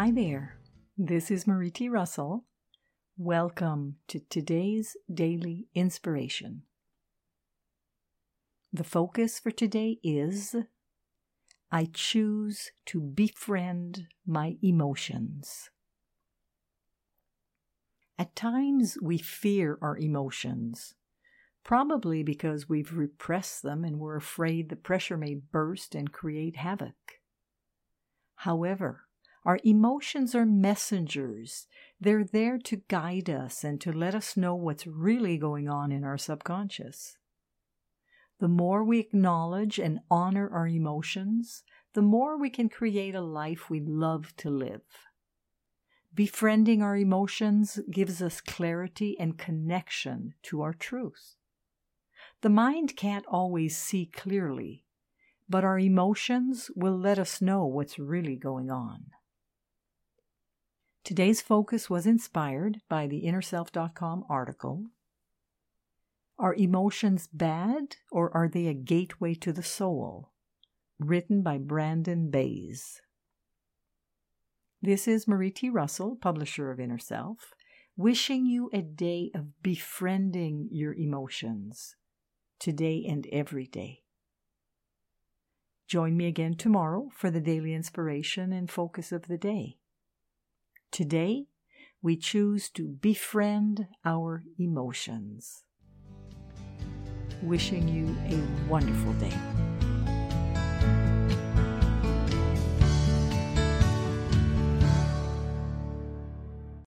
Hi there. This is Marie T. Russell. Welcome to today's daily inspiration. The focus for today is I choose to befriend my emotions. At times we fear our emotions, probably because we've repressed them and we're afraid the pressure may burst and create havoc. However, our emotions are messengers. They're there to guide us and to let us know what's really going on in our subconscious. The more we acknowledge and honor our emotions, the more we can create a life we love to live. Befriending our emotions gives us clarity and connection to our truth. The mind can't always see clearly, but our emotions will let us know what's really going on. Today's focus was inspired by the InnerSelf.com article. Are emotions bad or are they a gateway to the soul? Written by Brandon Bays. This is Marie T. Russell, publisher of Inner Self, wishing you a day of befriending your emotions today and every day. Join me again tomorrow for the daily inspiration and focus of the day. Today, we choose to befriend our emotions. Wishing you a wonderful day.